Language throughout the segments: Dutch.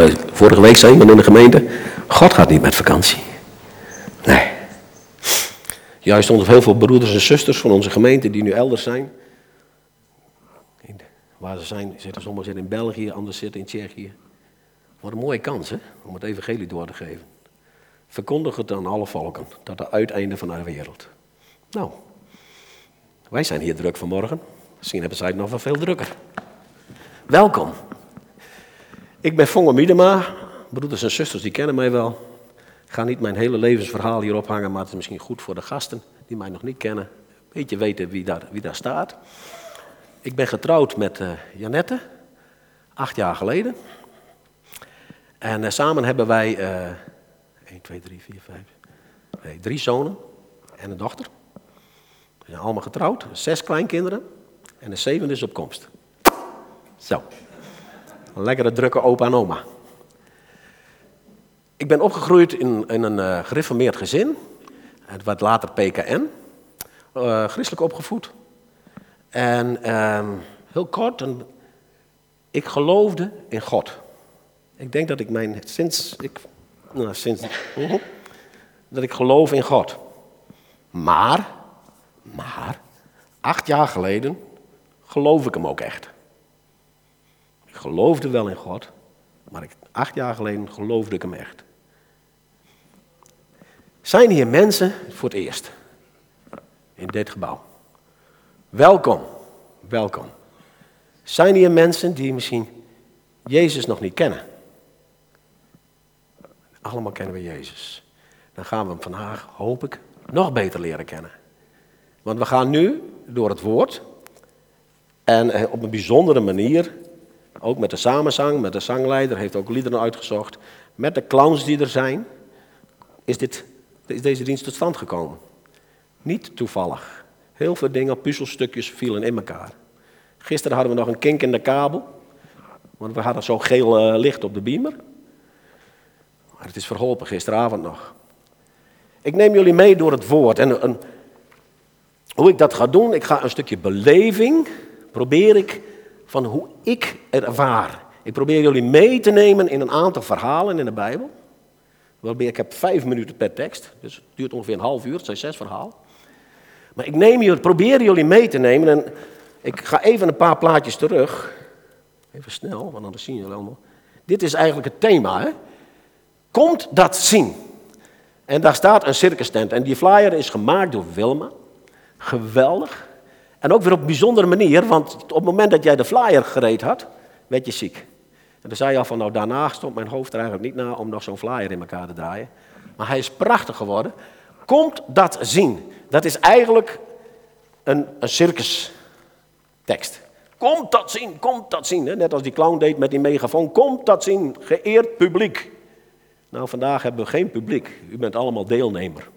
eh, vorige week zei iemand in de gemeente, God gaat niet met vakantie. Nee. Juist stonden heel veel broeders en zusters van onze gemeente die nu elders zijn. Waar ze zijn, zitten sommigen zitten in België, anderen zitten in Tsjechië. Wat een mooie kans, hè, om het evangelie door te geven. Verkondig het aan alle volken, tot het uiteinde van de wereld. Nou, wij zijn hier druk vanmorgen. Misschien hebben zij het nog wel veel drukker. Welkom. Ik ben Vonge Miedema. Broeders en zusters, die kennen mij wel. Ik ga niet mijn hele levensverhaal hier ophangen, maar het is misschien goed voor de gasten die mij nog niet kennen. Een beetje weten wie daar, wie daar staat. Ik ben getrouwd met uh, Janette, acht jaar geleden. En uh, samen hebben wij uh, 1, 2, 3, 4, 5, nee, drie zonen en een dochter. We zijn allemaal getrouwd, zes kleinkinderen en de zevende is op komst. Zo, lekkere drukke opa en oma. Ik ben opgegroeid in, in een uh, gereformeerd gezin. Het werd later PKN. Uh, christelijk opgevoed. En uh, heel kort, ik geloofde in God. Ik denk dat ik mijn, sinds, ik, nou, sinds, dat ik geloof in God. Maar, maar, acht jaar geleden geloof ik hem ook echt. Geloofde wel in God, maar ik, acht jaar geleden geloofde ik hem echt. Zijn hier mensen voor het eerst in dit gebouw? Welkom, welkom. Zijn hier mensen die misschien Jezus nog niet kennen? Allemaal kennen we Jezus. Dan gaan we hem vandaag, hoop ik, nog beter leren kennen. Want we gaan nu door het woord en eh, op een bijzondere manier, ook met de samenzang, met de zangleider, heeft ook liederen uitgezocht, met de clowns die er zijn, is, dit, is deze dienst tot stand gekomen. Niet toevallig. Heel veel dingen, puzzelstukjes vielen in elkaar. Gisteren hadden we nog een kink in de kabel, want we hadden zo geel uh, licht op de beamer. Maar het is verholpen gisteravond nog. Ik neem jullie mee door het woord. En, en hoe ik dat ga doen, ik ga een stukje beleving, probeer ik van hoe ik ervaar. Ik probeer jullie mee te nemen in een aantal verhalen in de Bijbel. Ik heb vijf minuten per tekst, dus het duurt ongeveer een half uur, het zijn zes verhalen. Maar ik neem jullie, probeer jullie mee te nemen en ik ga even een paar plaatjes terug. Even snel, want anders zien jullie allemaal. Dit is eigenlijk het thema, hè. Komt dat zien? En daar staat een circus tent en die flyer is gemaakt door Wilma. Geweldig. En ook weer op een bijzondere manier, want op het moment dat jij de flyer gereed had, werd je ziek. En dan zei je al van, nou daarna stond mijn hoofd er eigenlijk niet na om nog zo'n flyer in elkaar te draaien. Maar hij is prachtig geworden. Komt dat zien? Dat is eigenlijk een, een circustekst. Komt dat zien, komt dat zien. Net als die clown deed met die megafoon. Komt dat zien, geëerd publiek. Nou, vandaag hebben we geen publiek. U bent allemaal deelnemer.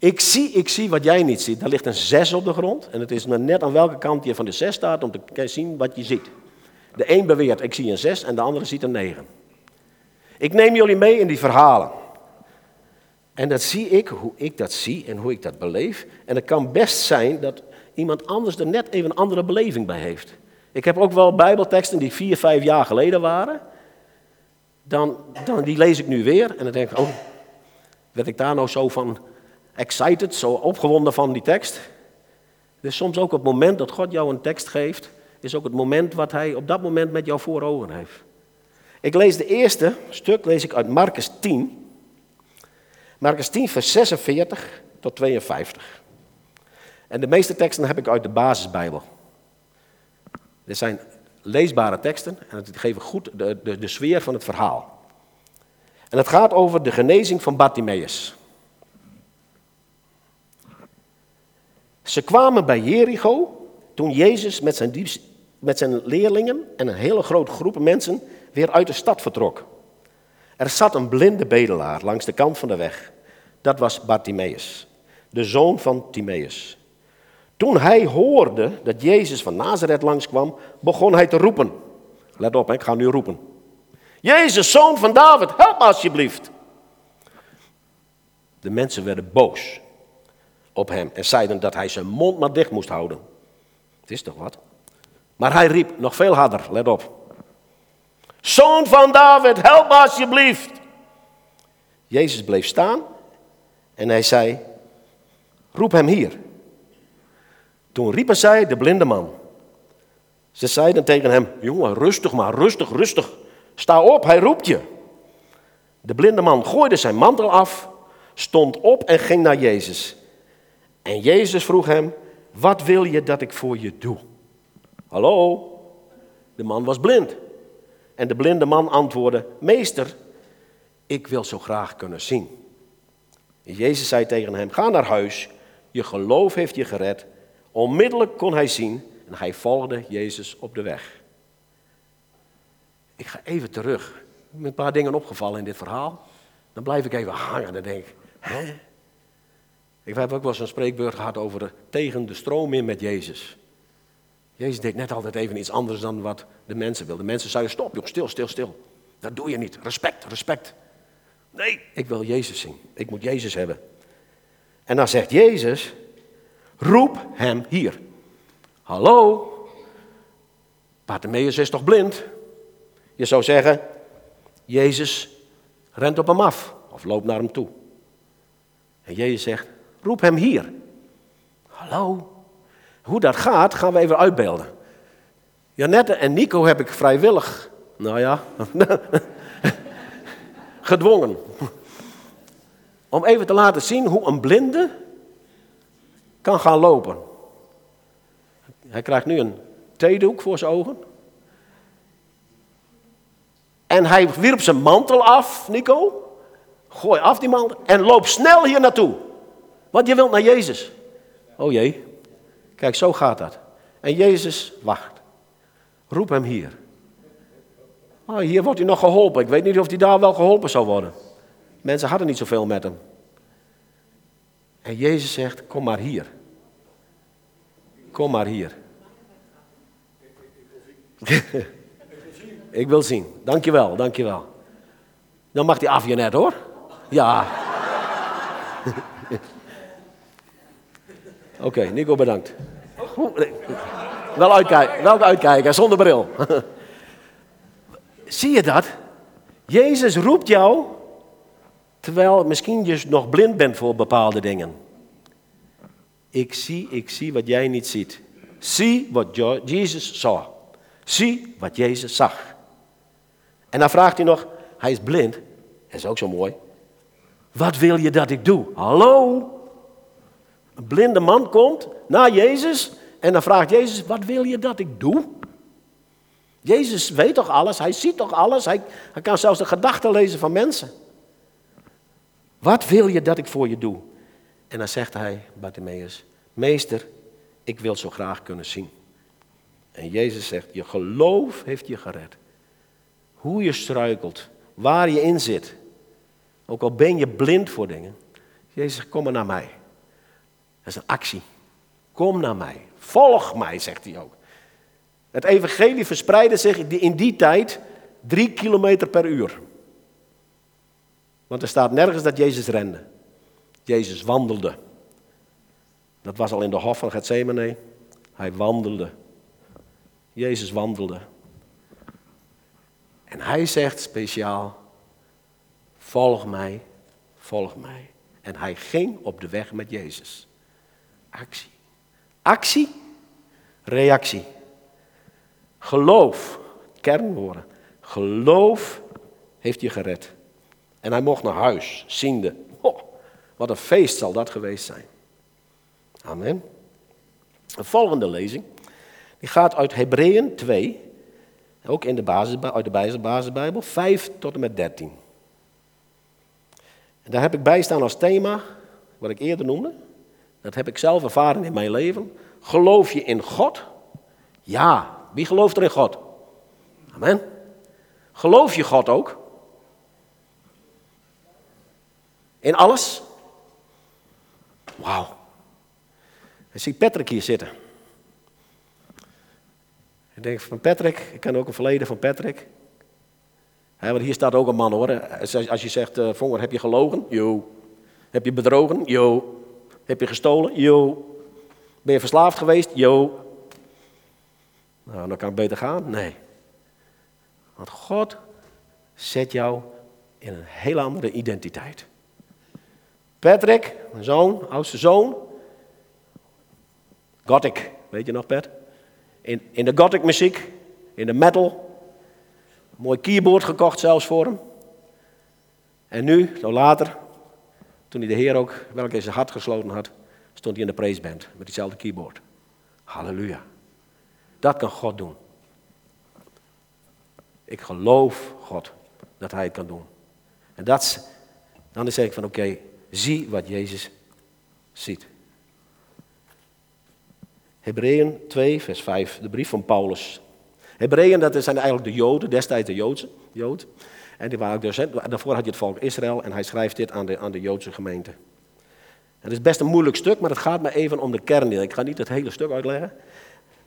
Ik zie, ik zie wat jij niet ziet. Daar ligt een 6 op de grond. En het is maar net aan welke kant je van de 6 staat om te zien wat je ziet. De een beweert, ik zie een 6 en de andere ziet een 9. Ik neem jullie mee in die verhalen. En dat zie ik, hoe ik dat zie en hoe ik dat beleef. En het kan best zijn dat iemand anders er net even een andere beleving bij heeft. Ik heb ook wel bijbelteksten die vier, vijf jaar geleden waren. Dan, dan die lees ik nu weer en dan denk ik, oh, werd ik daar nou zo van excited, zo opgewonden van die tekst. Dus soms ook het moment dat God jou een tekst geeft, is ook het moment wat hij op dat moment met jou voor ogen heeft. Ik lees de eerste stuk lees ik uit Marcus 10. Marcus 10, vers 46 tot 52. En de meeste teksten heb ik uit de basisbijbel. Dit zijn leesbare teksten en het geven goed de, de, de sfeer van het verhaal. En het gaat over de genezing van Bartimaeus. Ze kwamen bij Jericho toen Jezus met zijn, met zijn leerlingen en een hele grote groep mensen weer uit de stad vertrok. Er zat een blinde bedelaar langs de kant van de weg. Dat was Bartimaeus, de zoon van Timaeus. Toen hij hoorde dat Jezus van Nazareth langskwam, begon hij te roepen. Let op, ik ga nu roepen. Jezus, zoon van David, help me alsjeblieft. De mensen werden boos op hem en zeiden dat hij zijn mond maar dicht moest houden. Het is toch wat? Maar hij riep nog veel harder, let op. Zoon van David, help alsjeblieft. Jezus bleef staan en hij zei, roep hem hier. Toen riepen zij de blinde man. Ze zeiden tegen hem, jongen, rustig maar, rustig, rustig. Sta op, hij roept je. De blinde man gooide zijn mantel af, stond op en ging naar Jezus. En Jezus vroeg hem, wat wil je dat ik voor je doe? Hallo? De man was blind. En de blinde man antwoordde, meester, ik wil zo graag kunnen zien. En Jezus zei tegen hem, ga naar huis, je geloof heeft je gered. Onmiddellijk kon hij zien en hij volgde Jezus op de weg. Ik ga even terug. Ik een paar dingen opgevallen in dit verhaal. Dan blijf ik even hangen en denk ik? Ik heb ook wel eens een spreekbeurt gehad over tegen de stroom in met Jezus. Jezus deed net altijd even iets anders dan wat de mensen wilden. De mensen zeiden, stop joh, stil, stil, stil. Dat doe je niet. Respect, respect. Nee, ik wil Jezus zien. Ik moet Jezus hebben. En dan zegt Jezus, roep hem hier. Hallo? Bartimeus is toch blind? Je zou zeggen, Jezus rent op hem af of loopt naar hem toe. En Jezus zegt, roep hem hier. Hallo? Hoe dat gaat, gaan we even uitbeelden. Janette en Nico heb ik vrijwillig, nou ja, gedwongen. Om even te laten zien hoe een blinde kan gaan lopen. Hij krijgt nu een theedoek voor zijn ogen. En hij wierp zijn mantel af, Nico. Gooi af die mantel en loop snel hier naartoe. Want je wilt naar Jezus. Oh jee. Kijk, zo gaat dat. En Jezus wacht. Roep hem hier. Oh, hier wordt hij nog geholpen. Ik weet niet of hij daar wel geholpen zou worden. Mensen hadden niet zoveel met hem. En Jezus zegt, kom maar hier. Kom maar hier. Ik wil zien. Dankjewel, dankjewel. Dan mag hij af je net hoor. Ja. Oké, Nico bedankt. Wel uitkijken, wel uitkijken, zonder bril. Zie je dat? Jezus roept jou, terwijl misschien je nog blind bent voor bepaalde dingen. Ik zie, ik zie wat jij niet ziet. Zie wat Jezus zag. Zie wat Jezus zag. En dan vraagt hij nog, hij is blind. Dat is ook zo mooi. Wat wil je dat ik doe? Hallo? Een blinde man komt naar Jezus en dan vraagt Jezus, wat wil je dat ik doe? Jezus weet toch alles, hij ziet toch alles, hij, kan zelfs de gedachten lezen van mensen. Wat wil je dat ik voor je doe? En dan zegt hij, Bartimaeus, meester, ik wil zo graag kunnen zien. En Jezus zegt, je geloof heeft je gered. Hoe je struikelt, waar je in zit. Ook al ben je blind voor dingen. Jezus kom maar naar mij. Dat is een actie. Kom naar mij. Volg mij, zegt hij ook. Het evangelie verspreidde zich in die tijd drie kilometer per uur. Want er staat nergens dat Jezus rende. Jezus wandelde. Dat was al in de hof van Gethsemane. Hij wandelde. Jezus wandelde. En hij zegt speciaal, volg mij, volg mij. En hij ging op de weg met Jezus. Actie. Actie, reactie. Geloof, kernwoorden. Geloof heeft je gered. En hij mocht naar huis, ziende. Wat een feest zal dat geweest zijn. Amen. De volgende lezing die gaat uit Hebreeën 2, ook in de basis, uit de basisbijbel, 5 tot en met 13. En daar heb ik bij staan als thema, wat ik eerder noemde. Dat heb ik zelf ervaren in mijn leven. Geloof je in God? Ja. Wie gelooft er in God? Amen. Geloof je God ook? In alles? Wauw. Ik zie Patrick hier zitten. Ik denk van Patrick, ik ken ook een verleden van Patrick. Want hier staat ook een man hoor. Als je zegt, uh, Vonger, heb je gelogen? Jo. Heb je bedrogen? Jo. Heb je gestolen? Jo. Ben je verslaafd geweest? Jo. Nou, dan kan het beter gaan? Nee. Want God zet jou in een hele andere identiteit. Patrick, mijn zoon, oudste zoon. Gothic, weet je nog, Pat? In, in de gothic muziek, in de metal. mooi keyboard gekocht zelfs voor hem. En nu, zo later, toen hij de Heer ook welke in zijn hart gesloten had, stond hij in de praiseband met diezelfde keyboard. Halleluja. Dat kan God doen. Ik geloof God dat Hij het kan doen. En dat, dan zeg ik van oké, zie wat Jezus ziet. Hebreeën 2, vers 5, de brief van Paulus. Hebreeën, dat zijn eigenlijk de Joden, destijds de Joodse, Jood. En die waren ook dus, daarvoor had je het volk Israël en hij schrijft dit aan de, aan de Joodse gemeente. Het is best een moeilijk stuk, maar het gaat me even om de kern. Ik ga niet het hele stuk uitleggen.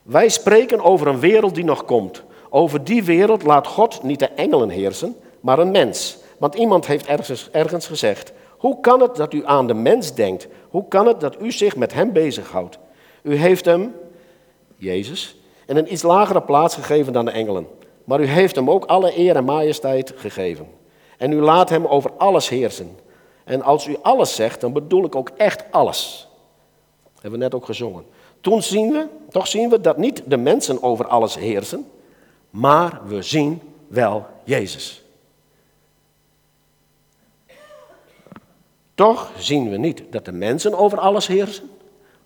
Wij spreken over een wereld die nog komt. Over die wereld laat God niet de engelen heersen, maar een mens. Want iemand heeft ergens, ergens gezegd: Hoe kan het dat u aan de mens denkt? Hoe kan het dat u zich met hem bezighoudt? U heeft hem, Jezus, in een iets lagere plaats gegeven dan de engelen. Maar u heeft hem ook alle eer en majesteit gegeven. En u laat hem over alles heersen. En als u alles zegt, dan bedoel ik ook echt alles. Hebben we net ook gezongen. Toen zien we, toch zien we dat niet de mensen over alles heersen, maar we zien wel Jezus. Toch zien we niet dat de mensen over alles heersen,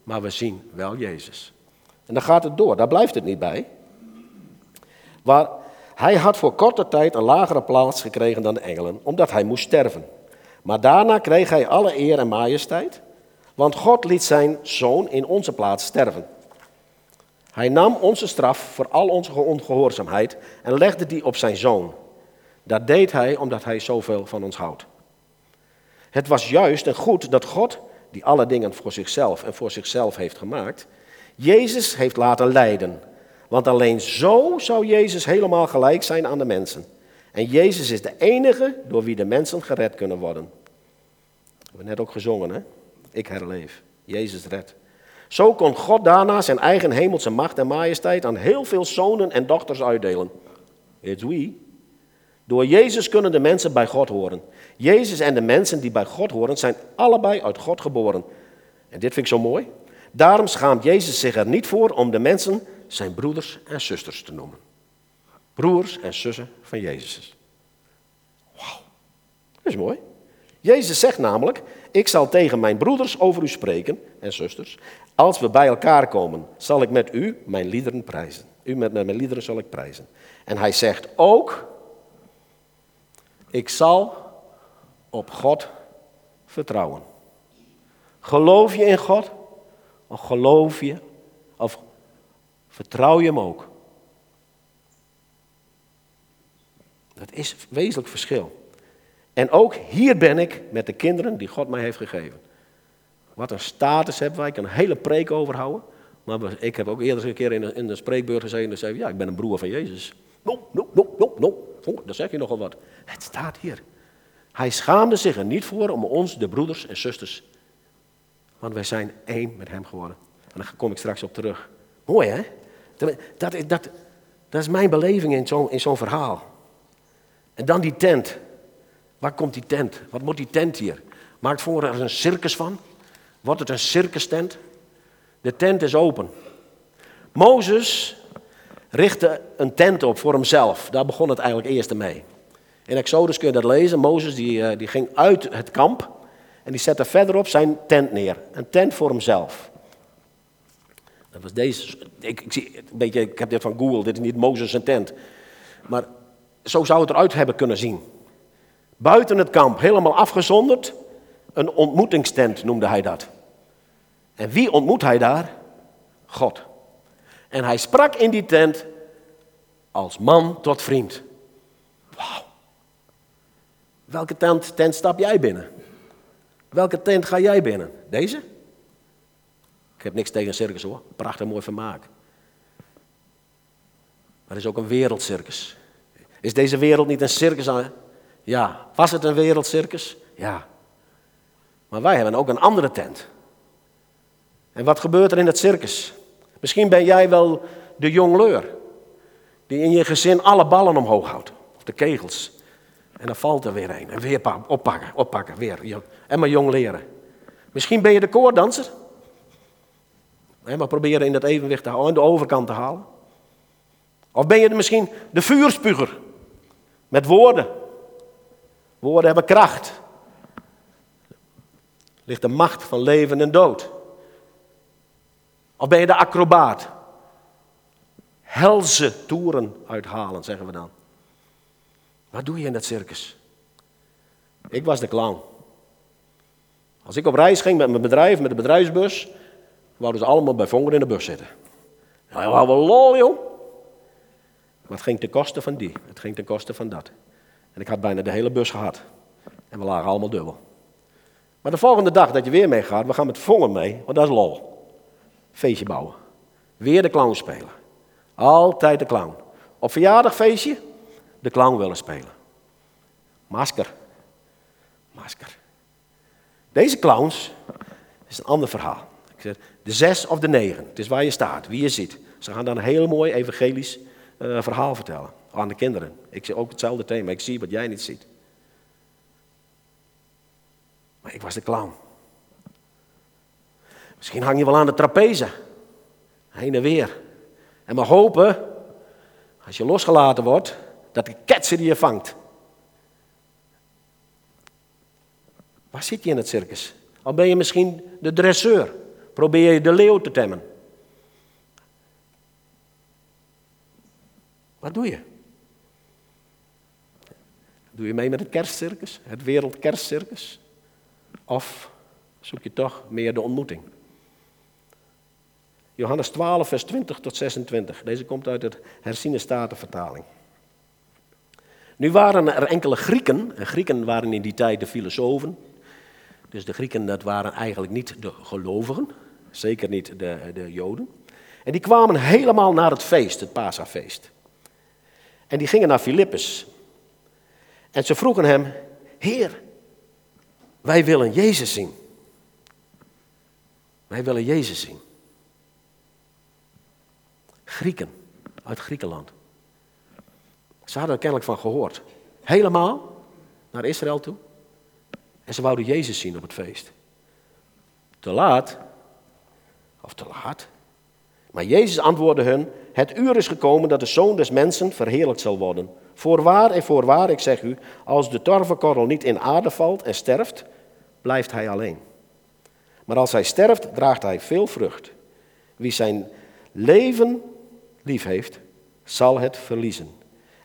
maar we zien wel Jezus. En dan gaat het door, daar blijft het niet bij. Waar hij had voor korte tijd een lagere plaats gekregen dan de engelen, omdat hij moest sterven. Maar daarna kreeg hij alle eer en majesteit, want God liet zijn zoon in onze plaats sterven. Hij nam onze straf voor al onze ongehoorzaamheid en legde die op zijn zoon. Dat deed hij omdat hij zoveel van ons houdt. Het was juist en goed dat God, die alle dingen voor zichzelf en voor zichzelf heeft gemaakt, Jezus heeft laten lijden. Want alleen zo zou Jezus helemaal gelijk zijn aan de mensen. En Jezus is de enige door wie de mensen gered kunnen worden. We hebben net ook gezongen, hè? Ik herleef. Jezus redt. Zo kon God daarna zijn eigen hemelse macht en majesteit aan heel veel zonen en dochters uitdelen. It's we. Door Jezus kunnen de mensen bij God horen. Jezus en de mensen die bij God horen zijn allebei uit God geboren. En dit vind ik zo mooi. Daarom schaamt Jezus zich er niet voor om de mensen zijn broeders en zusters te noemen. Broers en zussen van Jezus. Wauw, dat is mooi. Jezus zegt namelijk, ik zal tegen mijn broeders over u spreken en zusters. Als we bij elkaar komen, zal ik met u mijn liederen prijzen. U met mijn liederen zal ik prijzen. En hij zegt ook, ik zal op God vertrouwen. Geloof je in God? Of geloof je, vertrouw je hem ook? Dat is wezenlijk verschil. En ook hier ben ik met de kinderen die God mij heeft gegeven. Wat een status hebben wij. Ik kan een hele preek overhouden. Maar ik heb ook eerder een keer in de, in gezegd. En zei, ja, ik ben een broer van Jezus. No, no, no, no, no. Oh, zeg je nogal wat. Het staat hier. Hij schaamde zich er niet voor om ons, de broeders en zusters. Want wij zijn één met hem geworden. En daar kom ik straks op terug. Mooi hè? Dat, dat, dat, is mijn beleving in zo'n in verhaal. En dan die tent. Waar komt die tent? Wat moet die tent hier? Maakt voor er een circus van? Wordt het een circus tent? De tent is open. Mozes richtte een tent op voor hemzelf. Daar begon het eigenlijk eerst mee. In Exodus kun je dat lezen. Mozes die, eh, die ging uit het kamp en die zette verderop zijn tent neer. Een tent voor hemzelf. Dat was deze. Ik, ik, zie, een beetje, ik heb dit van Google, dit is niet Mozes tent. Maar zo zou het eruit hebben kunnen zien. Buiten het kamp, helemaal afgezonderd, een ontmoetingstent noemde hij dat. En wie ontmoet hij daar? God. En hij sprak in die tent als man tot vriend. Wauw. Welke tent, tent stap jij binnen? Welke tent ga jij binnen? Deze? Ik heb niks tegen een circus hoor. Prachtig mooi vermaak. Maar er is ook een wereldcircus. Is deze wereld niet een circus? Ja. Was het een wereldcircus? Ja. Maar wij hebben ook een andere tent. En wat gebeurt er in het circus? Misschien ben jij wel de jongleur die in je gezin alle ballen omhoog houdt. de kegels. En dan valt er weer een. En weer oppakken, oppakken, weer. En maar jong leren. Misschien ben je de koordanser. Maar proberen in dat evenwicht te houden, de overkant te halen. Of ben je misschien de vuurspuger. Met woorden. Woorden hebben kracht. Ligt de macht van leven en dood. Of ben je de acrobaat? Helse toeren uithalen, zeggen we dan. Wat doe je in dat circus? Ik was de clown. Als ik op reis ging met mijn bedrijf, met de bedrijfsbus, wouden ze allemaal bij Vonger in de bus zitten. Ja, we wel lol, joh. Maar het ging ten koste van die, het ging ten koste van dat. En ik had bijna de hele bus gehad. En we lagen allemaal dubbel. Maar de volgende dag dat je weer meegaat, we gaan met Vonger mee, want dat is lol. Feestje bouwen. Weer de clown spelen. Altijd de clown. Op verjaardagfeestje, de clown willen spelen. Masker. Masker. Deze clowns is een ander verhaal. Ik zeg, de zes of de negen. Het is waar je staat, wie je ziet. Ze gaan dan een heel mooi evangelisch uh, verhaal vertellen aan de kinderen. Ik zie ook hetzelfde thema. Ik zie wat jij niet ziet. Maar ik was de clown. Misschien hang je wel aan de trapeze. Heen en weer. En maar hopen, als je losgelaten wordt, dat de ketsen die je vangt. Waar zit je in het circus? Al ben je misschien de dresseur. Probeer je de leeuw te temmen. Wat doe je? Doe je mee met het kerstcircus, het wereldkerstcircus? Of zoek je toch meer de ontmoeting? Johannes 12, vers 20 tot 26. Deze komt uit de herziene statenvertaling. Nu waren er enkele Grieken, en Grieken waren in die tijd de filosofen. Dus de Grieken dat waren eigenlijk niet de gelovigen, zeker niet de, de Joden. En die kwamen helemaal naar het feest, het Pasafeest. En die gingen naar Filippus. En ze vroegen hem, Heer, wij willen Jezus zien. Wij willen Jezus zien. Grieken uit Griekenland. Ze hadden er kennelijk van gehoord. Helemaal naar Israël toe. En ze wouden Jezus zien op het feest. Te laat. Of te laat. Maar Jezus antwoordde hun: Het uur is gekomen dat de zoon des mensen verheerlijkt zal worden. Voorwaar en voorwaar, ik zeg u, als de tarwekorrel niet in aarde valt en sterft, blijft hij alleen. Maar als hij sterft, draagt hij veel vrucht. Wie zijn leven lief heeft, zal het verliezen.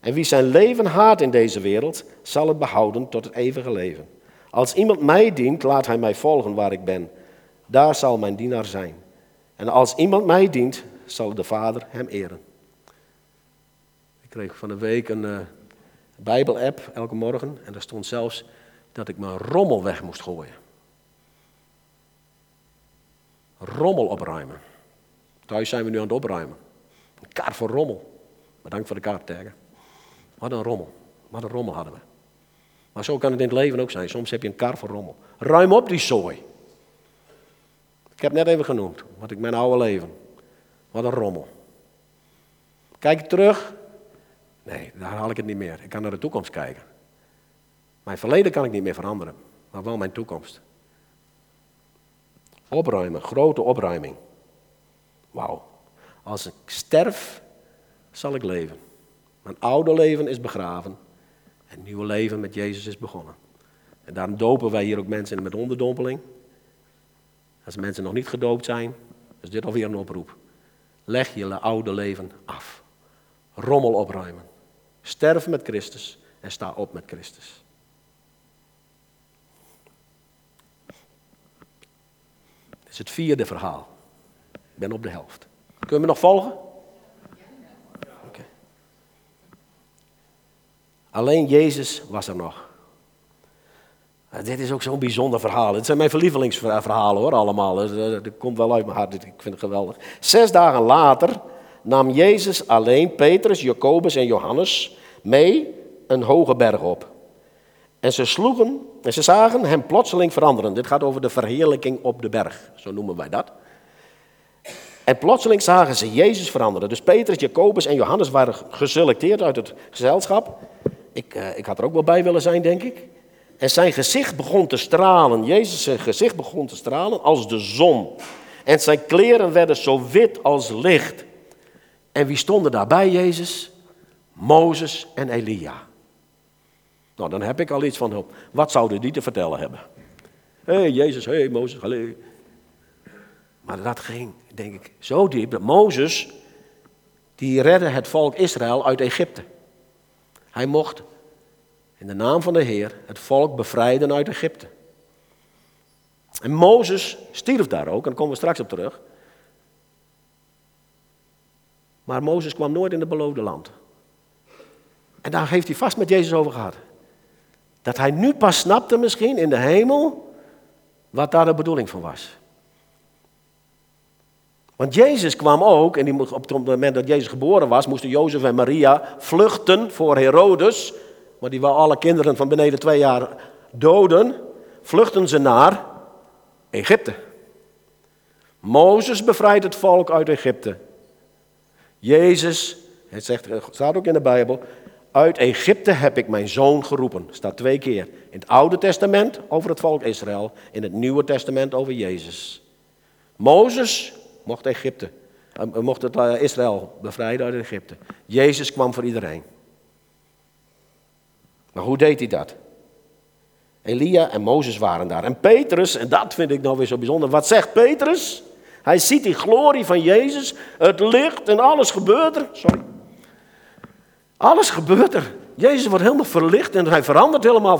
En wie zijn leven haat in deze wereld, zal het behouden tot het eeuwige leven. Als iemand mij dient, laat hij mij volgen waar ik ben. Daar zal mijn dienaar zijn. En als iemand mij dient, zal de Vader hem eren. Ik kreeg van de week een uh, Bijbel-app elke morgen en daar stond zelfs dat ik mijn rommel weg moest gooien. Rommel opruimen. Thuis zijn we nu aan het opruimen. Een kar voor rommel. Bedankt voor de kaarttaggen. Wat een rommel. Wat een rommel hadden we. Maar zo kan het in het leven ook zijn. Soms heb je een kar voor rommel. Ruim op die zooi. Ik heb net even genoemd, wat ik mijn oude leven. Wat een rommel. Kijk terug? Nee, daar haal ik het niet meer. Ik kan naar de toekomst kijken. Mijn verleden kan ik niet meer veranderen, maar wel mijn toekomst. Opruimen, grote opruiming. Wauw. Als ik sterf, zal ik leven. Mijn oude leven is begraven. En het nieuwe leven met Jezus is begonnen. En daarom dopen wij hier ook mensen met onderdompeling. Als mensen nog niet gedoopt zijn, is dit alweer een oproep. Leg je oude leven af. Rommel opruimen. Sterf met Christus en sta op met Christus. Dit is het vierde verhaal. Ik ben op de helft. Kunnen we nog volgen? Alleen Jezus was er nog. Dit is ook zo'n bijzonder verhaal. Het zijn mijn verlievelingsverhalen hoor, allemaal. Dat komt wel uit mijn hart, ik vind het geweldig. Zes dagen later nam Jezus alleen Petrus, Jacobus en Johannes mee een hoge berg op. En ze sloegen, en ze zagen hem plotseling veranderen. Dit gaat over de verheerlijking op de berg, zo noemen wij dat. En plotseling zagen ze Jezus veranderen. Dus Petrus, Jacobus en Johannes waren geselecteerd uit het gezelschap. Ik, uh, ik had er ook wel bij willen zijn, denk ik. En zijn gezicht begon te stralen. Jezus' zijn gezicht begon te stralen als de zon. En zijn kleren werden zo wit als licht. En wie stonden daarbij, Jezus? Mozes en Elia. Nou, dan heb ik al iets van, wat zouden die te vertellen hebben? Hé, hey, Jezus, hé, hey, Mozes, hallo. Maar dat ging, denk ik, zo diep dat Mozes, die redde het volk Israël uit Egypte. Hij mocht in de naam van de Heer het volk bevrijden uit Egypte. En Mozes stierf daar ook, en daar komen we straks op terug. Maar Mozes kwam nooit in het beloofde land. En daar heeft hij vast met Jezus over gehad. Dat hij nu pas snapte misschien in de hemel wat daar de bedoeling van was. Want Jezus kwam ook, en die, op het moment dat Jezus geboren was, moesten Jozef en Maria vluchten voor Herodes. Want die wou alle kinderen van beneden twee jaar doden. Vluchten ze naar Egypte. Mozes bevrijdt het volk uit Egypte. Jezus, het, zegt, staat ook in de Bijbel, uit Egypte heb ik mijn zoon geroepen. Staat twee keer. In het Oude Testament over het volk Israël, in het Nieuwe Testament over Jezus. Mozes mocht Egypte, uh, mocht het uh, Israël bevrijden uit Egypte. Jezus kwam voor iedereen. Maar hoe deed hij dat? Elia en Mozes waren daar. En Petrus, en dat vind ik nou weer zo bijzonder. Wat zegt Petrus? Hij ziet die glorie van Jezus, het licht en alles gebeurt er. Sorry. Alles gebeurt er. Jezus wordt helemaal verlicht en hij verandert helemaal.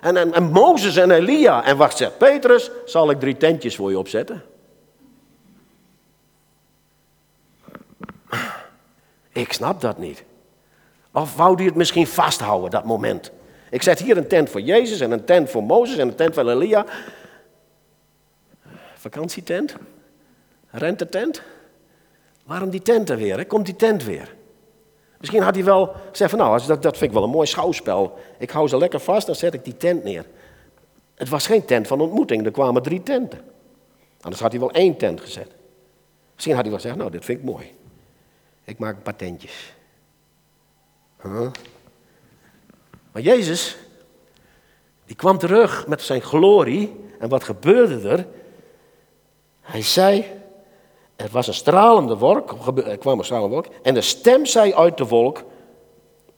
En, en, en Mozes en Elia. En wat zegt Petrus? Zal ik drie tentjes voor je opzetten? Ik snap dat niet. Of wou hij het misschien vasthouden, dat moment? Ik zet hier een tent voor Jezus en een tent voor Mozes en een tent voor Elia. Vakantietent? Rentetent? Waarom die tent er weer? Komt die tent weer? Misschien had hij wel gezegd van nou, dat, dat vind ik wel een mooi schouwspel. Ik hou ze lekker vast, dan zet ik die tent neer. Het was geen tent van ontmoeting, er kwamen drie tenten. Anders had hij wel één tent gezet. Misschien had hij wel gezegd, nou, dit vind ik mooi. Ik maak een paar tentjes. Maar Jezus, die kwam terug met zijn glorie. En wat gebeurde er? Hij zei, er was een stralende wolk, er kwam een stralende wolk, en de stem zei uit de wolk,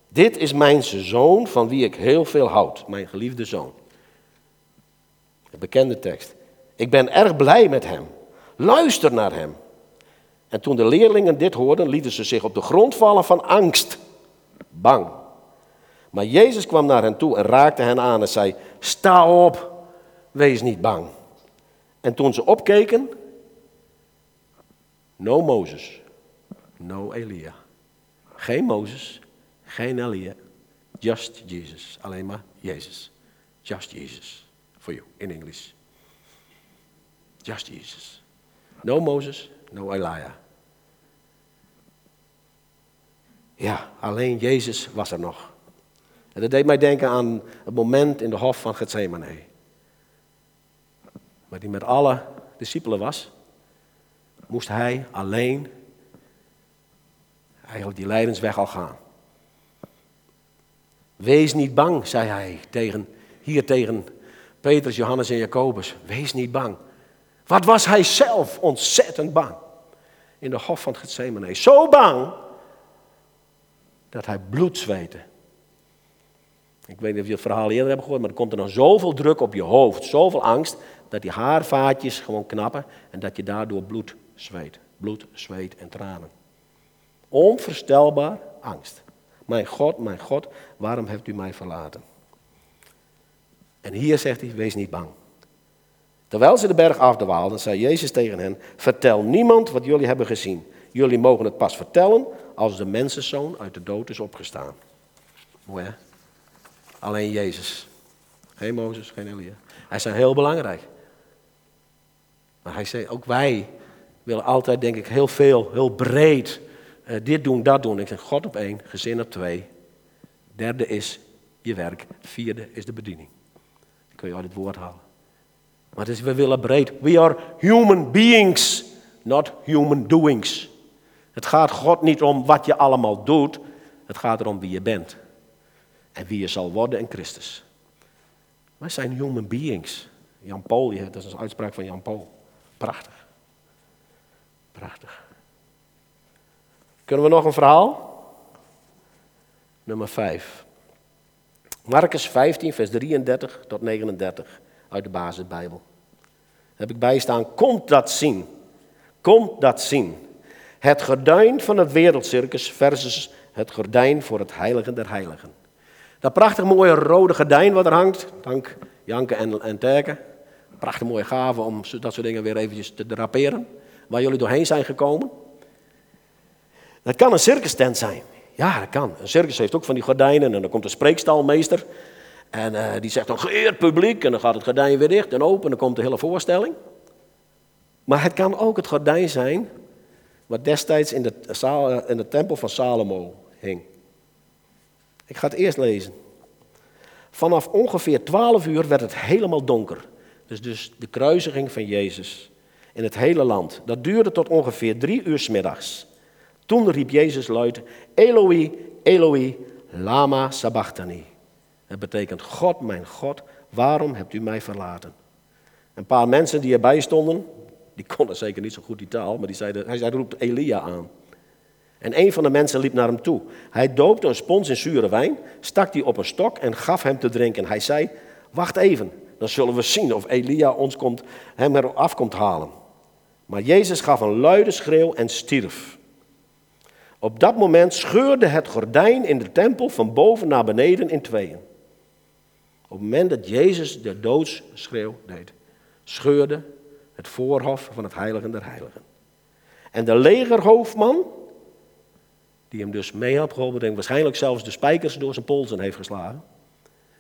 dit is mijn zoon van wie ik heel veel houd, mijn geliefde zoon. Een bekende tekst. Ik ben erg blij met hem. Luister naar hem. En toen de leerlingen dit hoorden, lieten ze zich op de grond vallen van angst. Bang. Maar Jezus kwam naar hen toe en raakte hen aan en zei: Sta op, wees niet bang. En toen ze opkeken, no Mozes, no Elia. Geen Mozes, geen Elia, just Jesus. Alleen maar Jezus. Just Jesus. For you, in English. Just Jesus. No Moses, no Elijah. Ja, alleen Jezus was er nog. En dat deed mij denken aan het moment in de hof van Gethsemane. Waar hij met alle discipelen was, moest hij alleen eigenlijk die lijdensweg al gaan. Wees niet bang, zei hij tegen, hier tegen Petrus, Johannes en Jacobus. Wees niet bang. Wat was hij zelf ontzettend bang in de hof van Gethsemane. Zo bang dat hij bloed zweette. Ik weet niet of je het verhaal eerder hebt gehoord, maar er komt er dan zoveel druk op je hoofd, zoveel angst, dat die haarvaatjes gewoon knappen en dat je daardoor bloed zweet. Bloed, zweet en tranen. Onvoorstelbaar angst. Mijn God, mijn God, waarom hebt u mij verlaten? En hier zegt hij, wees niet bang. Terwijl ze de berg afdwaalden, zei Jezus tegen hen, vertel niemand wat jullie hebben gezien. Jullie mogen het pas vertellen als de mensenzoon uit de dood is opgestaan. Mooi hè? Alleen Jezus. Geen Mozes, geen Elia. Hij zijn heel belangrijk. Maar hij zei, ook wij willen altijd, denk ik, heel veel, heel breed. Uh, dit doen, dat doen. Ik zeg, God op één, gezin op twee. Derde is je werk. Vierde is de bediening. Dan kun je uit het woord halen. Maar dus we willen breed. We are human beings, not human doings. Het gaat God niet om wat je allemaal doet. Het gaat erom wie je bent. en wie je zal worden in Christus. Wij zijn human beings. Jan Paul, dat is een uitspraak van Jan Paul. Prachtig. Prachtig. Kunnen we nog een verhaal? Nummer 5. Marcus 15, vers 33 tot 39 uit de basisbijbel. Heb ik bijstaan, komt dat zien. Komt dat zien. Het gordijn van het wereldcircus versus het gordijn voor het heilige der heiligen. Dat prachtig mooie rode gordijn wat er hangt, dank Janke en, en Terke. Prachtig mooie gave om dat soort dingen weer eventjes te draperen. Waar jullie doorheen zijn gekomen. Dat kan een circus tent zijn. Ja, dat kan. Een circus heeft ook van die gordijnen en dan komt een spreekstalmeester. En uh, die zegt dan geëerd publiek en dan gaat het gordijn weer dicht en open en dan komt de hele voorstelling. Maar het kan ook het gordijn zijn wat destijds in de, eh, in de tempel van Salomo hing. Ik ga het eerst lezen. Vanaf ongeveer 12 uur werd het helemaal donker. Dus, dus de kruisiging van Jezus in het hele land. Dat duurde tot ongeveer drie uur middags. Toen riep Jezus luid, Eloi, Eloi, lama sabachthani. Het betekent, God, mijn God, waarom hebt u mij verlaten? Een paar mensen die erbij stonden, die konden zeker niet zo goed die taal, maar die zeiden, hij, zei, roept Elia aan. En een van de mensen liep naar hem toe. Hij doopte een spons in zure wijn, stak die op een stok en gaf hem te drinken. Hij zei, wacht even, dan zullen we zien of Elia ons komt, hem eraf komt halen. Maar Jezus gaf een luide schreeuw en stierf. Op dat moment scheurde het gordijn in de tempel van boven naar beneden in tweeën. Op het moment dat Jezus de doodsschreeuw deed, scheurde het voorhof van het heilige der heiligen. En de legerhoofdman, die hem dus mee had geholpen, denk waarschijnlijk zelfs de spijkers door zijn polsen heeft geslagen,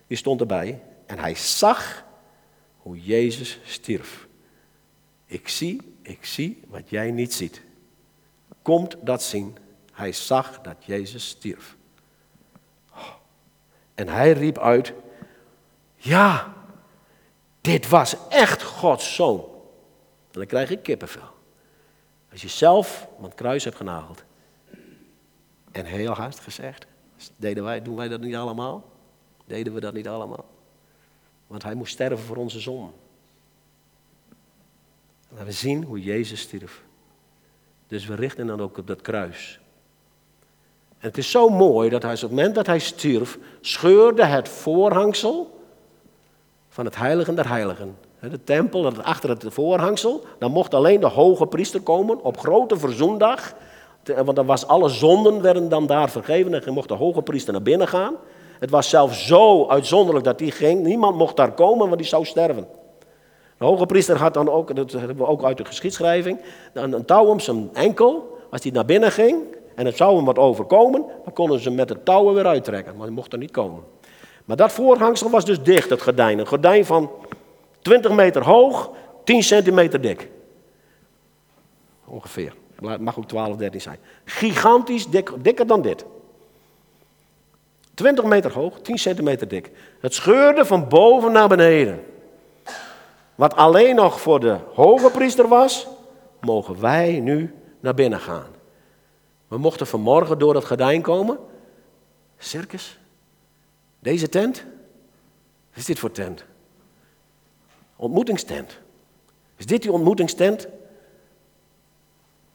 die stond erbij en hij zag hoe Jezus stierf. Ik zie, ik zie wat jij niet ziet. Komt dat zien hij zag dat Jezus stierf. En hij riep uit, ja, dit was echt Gods zoon. Dan krijg ik kippenvel. Als je zelf aan het kruis hebt genageld. En heel hard gezegd, deden wij, doen wij dat niet allemaal? Deden we dat niet allemaal? Want hij moest sterven voor onze zon. En we zien hoe Jezus stierf. Dus we richten dan ook op dat kruis. En het is zo mooi dat hij op het moment dat hij stierf, scheurde het voorhangsel van het heiligen der heiligen. De tempel, achter het voorhangsel, dan mocht alleen de hoge priester komen op grote verzoendag. Want dan was alle zonden werden dan daar vergeven en mocht de hoge priester naar binnen gaan. Het was zelfs zo uitzonderlijk dat die ging. Niemand mocht daar komen, want die zou sterven. De hoge priester had dan ook, dat hebben we ook uit de geschiedschrijving, een touw om zijn enkel. Als hij naar binnen ging, en het zou hem wat overkomen, dan konden ze met de touwen weer uittrekken, maar hij mocht er niet komen. Maar dat voorhangsel was dus dicht, het gordijn. Een gordijn van 20 meter hoog, 10 centimeter dik. Ongeveer. Het mag ook 12, 13 zijn. Gigantisch dik, dikker dan dit. 20 meter hoog, 10 centimeter dik. Het scheurde van boven naar beneden. Wat alleen nog voor de hoge priester was, mogen wij nu naar binnen gaan. We mochten vanmorgen door het gordijn komen. Circus? Deze tent? Wat is dit voor tent? Ontmoetingstent. Is dit die ontmoetingstent?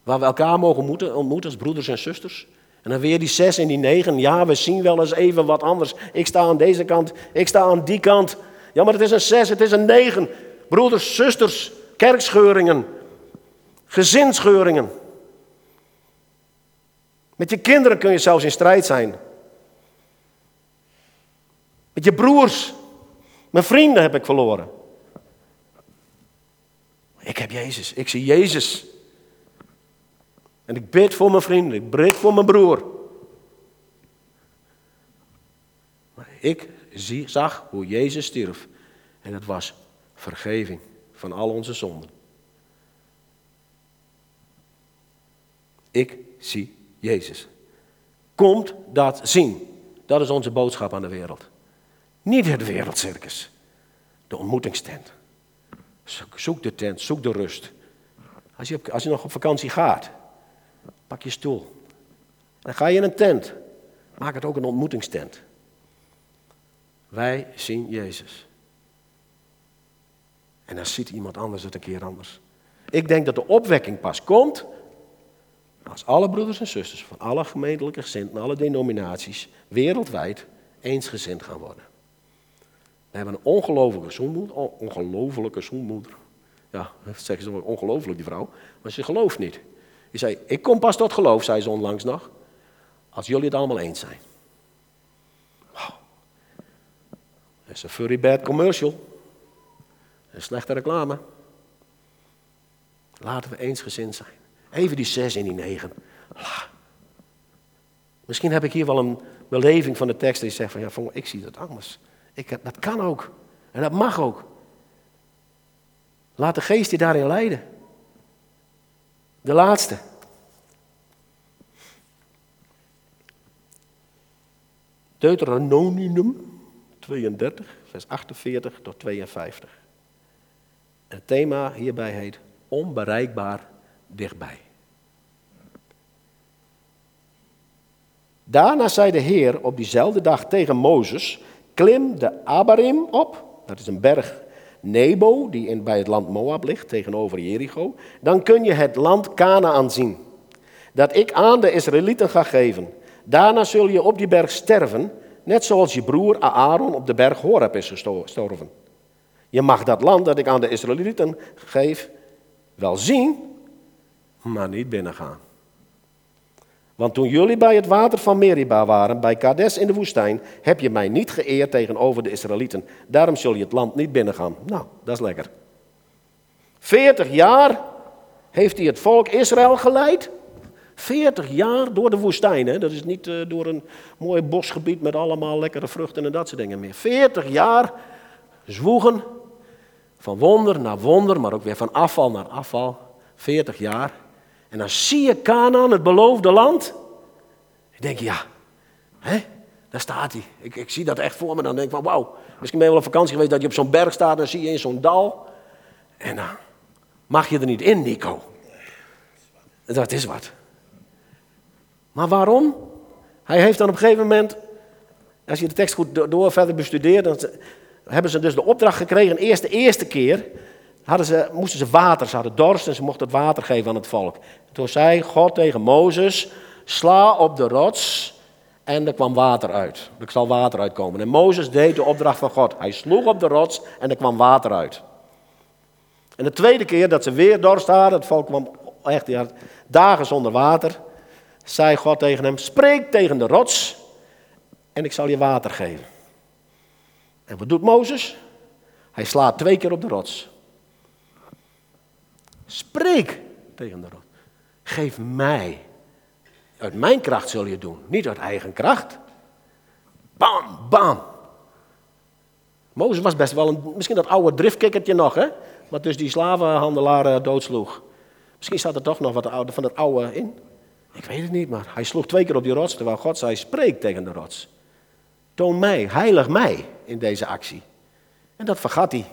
Waar we elkaar mogen ontmoeten, als broeders en zusters? En dan weer die zes en die negen. Ja, we zien wel eens even wat anders. Ik sta aan deze kant, ik sta aan die kant. Ja, maar het is een zes, het is een negen. Broeders, zusters, kerkscheuringen, gezinsscheuringen. Met je kinderen kun je zelfs in strijd zijn. Met je broers. Mijn vrienden heb ik verloren. Jezus. Ik zie Jezus. En ik bid voor mijn vrienden. Ik bid voor mijn broer. Maar ik zie, zag hoe Jezus stierf. En het was vergeving van al onze zonden. Ik zie Jezus. Komt dat zien. Dat is onze boodschap aan de wereld. Niet het wereldcircus. De ontmoetingstent. Zoek de tent, zoek de rust. Als je, als je nog op vakantie gaat, pak je stoel. Dan ga je in een tent. Maak het ook een ontmoetingstent. Wij zien Jezus. En dan ziet iemand anders het een keer anders. Ik denk dat de opwekking pas komt als alle broeders en zusters van alle gemeentelijke gezinten, alle denominaties, wereldwijd eensgezind gaan worden. We hebben een ongelofelijke zoenmoeder, ongelofelijke zoenmoeder. Ja, zeggen ze ongelooflijk die vrouw, maar ze gelooft niet. Die zei, ik kom pas tot geloof, zei ze onlangs nog, als jullie het allemaal eens zijn. Wow. Dat is een furry bad commercial. Een slechte reclame. Laten we eensgezind zijn. Even die zes en die negen. Misschien heb ik hier wel een beleving van de tekst die zegt van ja, ik zie dat anders. Ik, dat kan ook. En dat mag ook. Laat de geest je daarin leiden. De laatste. Deuteronomium 32, vers 48 tot 52. En het thema hierbij heet onbereikbaar dichtbij. Daarna zei de Heer op diezelfde dag tegen Mozes: Klim de Abarim op, dat is een berg Nebo, die in, bij het land Moab ligt, tegenover Jericho. Dan kun je het land Canaan zien, dat ik aan de Israëlieten ga geven. Daarna zul je op die berg sterven, net zoals je broer Aaron op de berg Horeb is gestorven. Je mag dat land dat ik aan de Israëlieten geef wel zien, maar niet binnengaan. Want toen jullie bij het water van Meriba waren, bij Kades in de woestijn, heb je mij niet geëerd tegenover de Israëlieten. Daarom zul je het land niet binnengaan. Nou, dat is lekker. 40 jaar heeft hij het volk Israël geleid. 40 jaar door de woestijn. Hè? Dat is niet uh, door een mooi bosgebied met allemaal lekkere vruchten en dat soort dingen meer. 40 jaar zwoegen. Van wonder naar wonder, maar ook weer van afval naar afval. 40 jaar. En dan zie je Canaan, het beloofde land. Ik denk, ja, hè, daar staat hij. Ik, ik zie dat echt voor me. Dan denk ik van, wauw, misschien ben je wel op vakantie geweest dat je op zo'n berg staat. En dan zie je in zo'n dal. En dan mag je er niet in, Nico. Dat is wat. Maar waarom? Hij heeft dan op een gegeven moment, als je de tekst goed door verder bestudeert, dan hebben ze dus de opdracht gekregen, eerst de eerste keer, hadden ze, moesten ze water, ze hadden dorst en ze mochten het water geven aan het volk. Toen zei God tegen Mozes, sla op de rots en er kwam water uit. Er zal water uitkomen. En Mozes deed de opdracht van God. Hij sloeg op de rots en er kwam water uit. En de tweede keer dat ze weer dorst hadden, het volk kwam echt dagen zonder water, zei God tegen hem, spreek tegen de rots en ik zal je water geven. En wat doet Mozes? Hij slaat twee keer op de rots. Spreek tegen de rots. Geef mij. Uit mijn kracht zul je doen, niet uit eigen kracht. Bam, bam. Mozes was best wel een, misschien dat oude driftkikkertje nog, hè? Wat dus die slavenhandelaar eh, doodsloeg. Misschien staat er toch nog wat van het oude in. Ik weet het niet, maar hij sloeg twee keer op die rots, terwijl God zei, spreek tegen de rots. Toon mij, heilig mij in deze actie. En dat vergat hij.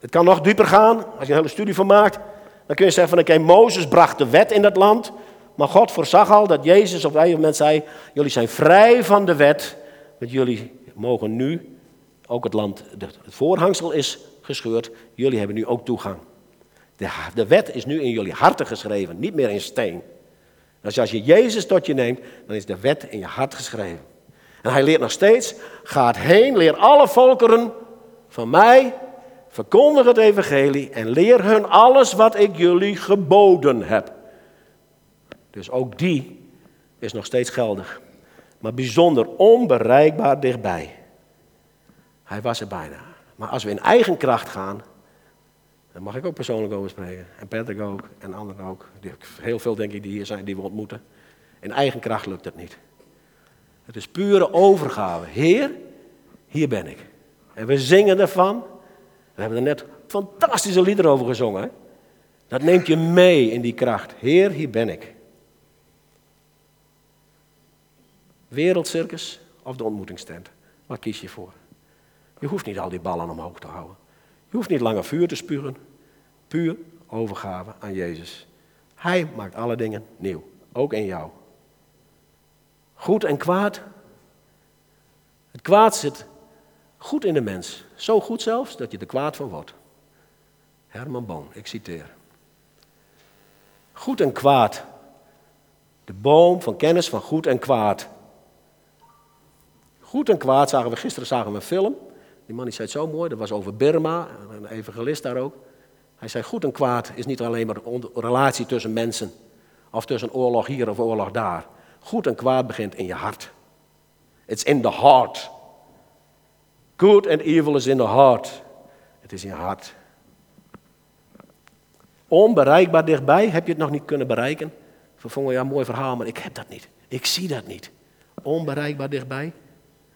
Het kan nog dieper gaan, als je een hele studie van maakt. Dan kun je zeggen van oké, Mozes bracht de wet in dat land. Maar God voorzag al dat Jezus op een gegeven moment zei, jullie zijn vrij van de wet. Want jullie mogen nu, ook het land, het voorhangsel is gescheurd. Jullie hebben nu ook toegang. De, de wet is nu in jullie harten geschreven, niet meer in steen. Dus als je Jezus tot je neemt, dan is de wet in je hart geschreven. En hij leert nog steeds, gaat heen, leer alle volkeren van mij Verkondig het evangelie en leer hun alles wat ik jullie geboden heb. Dus ook die is nog steeds geldig. Maar bijzonder onbereikbaar dichtbij. Hij was er bijna. Maar als we in eigen kracht gaan, dan mag ik ook persoonlijk over spreken. En Patrick ook, en anderen ook. Heel veel denk ik die hier zijn, die we ontmoeten. In eigen kracht lukt het niet. Het is pure overgave. Heer, hier ben ik. En we zingen ervan. We hebben er net fantastische liederen over gezongen. Dat neemt je mee in die kracht. Heer, hier ben ik. Wereldcircus of de ontmoetingstent? Waar kies je voor? Je hoeft niet al die ballen omhoog te houden. Je hoeft niet langer vuur te spuren. Puur overgave aan Jezus. Hij maakt alle dingen nieuw, ook in jou. Goed en kwaad, Het kwaad zit goed in de mens. Zo goed zelfs dat je er kwaad van wordt. Herman Boon, ik citeer. Goed en kwaad. De boom van kennis van goed en kwaad. Goed en kwaad zagen we gisteren zagen we een film. Die man die zei het zo mooi, dat was over Burma, een evangelist daar ook. Hij zei goed en kwaad is niet alleen maar een relatie tussen mensen. Of tussen oorlog hier of oorlog daar. Goed en kwaad begint in je hart. It's in the heart. Good and evil is in the heart. Het is in je hart. Onbereikbaar dichtbij, heb je het nog niet kunnen bereiken? Vervongen, ja, mooi verhaal, maar ik heb dat niet. Ik zie dat niet. Onbereikbaar dichtbij.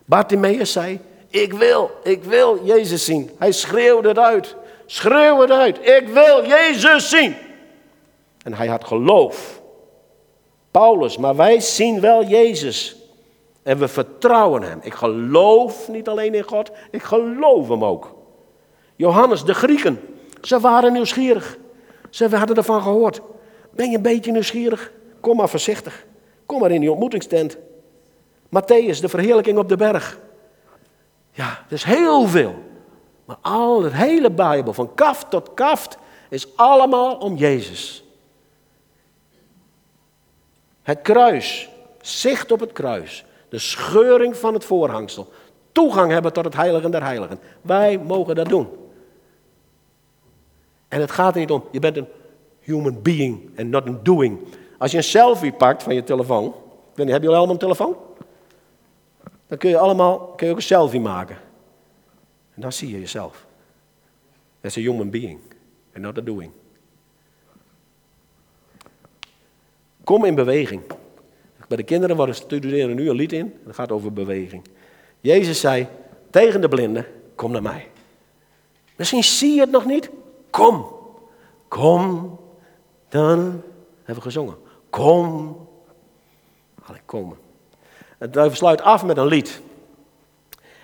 Bartimaeus zei, ik wil, ik wil Jezus zien. Hij schreeuwde het uit. Schreeuw het uit. Ik wil Jezus zien. En hij had geloof. Paulus, maar wij zien wel Jezus. En we vertrouwen hem. Ik geloof niet alleen in God, ik geloof hem ook. Johannes, de Grieken, ze waren nieuwsgierig. Ze hadden ervan gehoord. Ben je een beetje nieuwsgierig? Kom maar voorzichtig. Kom maar in die ontmoetingstent. Matthäus, de verheerlijking op de berg. Ja, er is heel veel. Maar al het hele Bijbel, van kaft tot kaft, is allemaal om Jezus. Het kruis, zicht op het kruis, de scheuring van het voorhangsel, toegang hebben tot het heiligen der heiligen. Wij mogen dat doen. En het gaat er niet om, je bent een human being en not een doing. Als je een selfie pakt van je telefoon, ik weet niet, hebben jullie allemaal een telefoon? Dan kun je allemaal kun je ook een selfie maken. En dan zie je jezelf. As a human being and not a doing. Kom in beweging. Bij de kinderen worden studeren nu een lied in. Dat gaat over beweging. Jezus zei tegen de blinden: Kom naar mij. Misschien zie je het nog niet. Kom. Kom. Dan hebben we gezongen. Kom. Allee, komen. Het sluit af met een lied.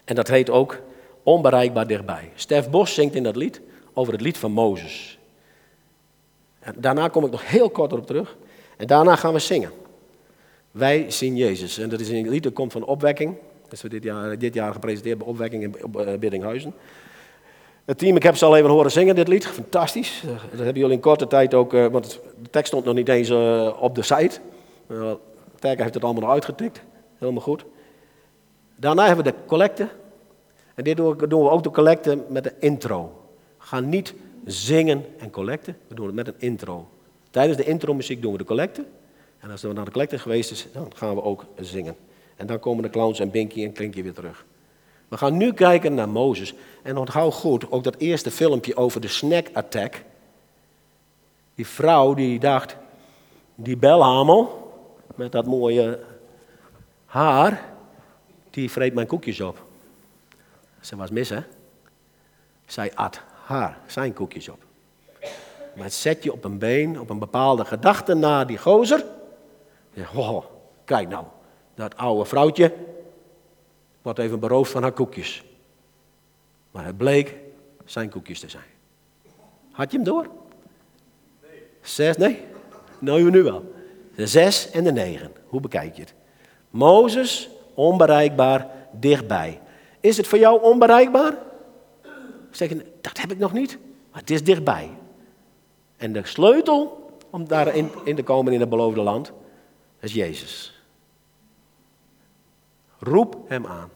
En dat heet ook Onbereikbaar dichtbij. Stef Bos zingt in dat lied over het lied van Mozes. En daarna kom ik nog heel kort erop terug. En daarna gaan we zingen. Wij zien Jezus. En dat is een lied dat komt van Opwekking. Dat is dit jaar, dit jaar gepresenteerd bij Opwekking in eh, Biddinghuizen. Het team, ik heb ze al even horen zingen, dit lied. Fantastisch. Dat hebben jullie in korte tijd ook, eh, want de tekst stond nog niet eens eh, op de site. Terker heeft het allemaal nog uitgetikt. Helemaal goed. Daarna hebben we de collecte. En dit doen we ook de collecte met de intro. Gaan niet zingen en collecten, we doen het met een intro. Tijdens de intro muziek doen we de collecte. En als we naar de collecte geweest is, dan gaan we ook zingen. En dan komen de clowns en Binky en Klinkje weer terug. We gaan nu kijken naar Mozes. En onthoud goed, ook dat eerste filmpje over de snack attack. Die vrouw die dacht, die belhamel, met dat mooie haar, die vreet mijn koekjes op. Ze was mis, hè? Zij at haar, zijn koekjes op. Maar zet je op een been, op een bepaalde gedachte na die gozer. Ja, kijk nou, dat oude vrouwtje wordt even beroofd van haar koekjes. Maar het bleek zijn koekjes te zijn. Had je hem door? Nee. Zes, nee? Nou, nu wel. De zes en de negen. Hoe bekijk je het? Mozes, onbereikbaar, dichtbij. Is het voor jou onbereikbaar? Zeg je, dat heb ik nog niet, maar het is dichtbij. En de sleutel om daarin in te komen in het beloofde land, is Jezus. Roep hem aan.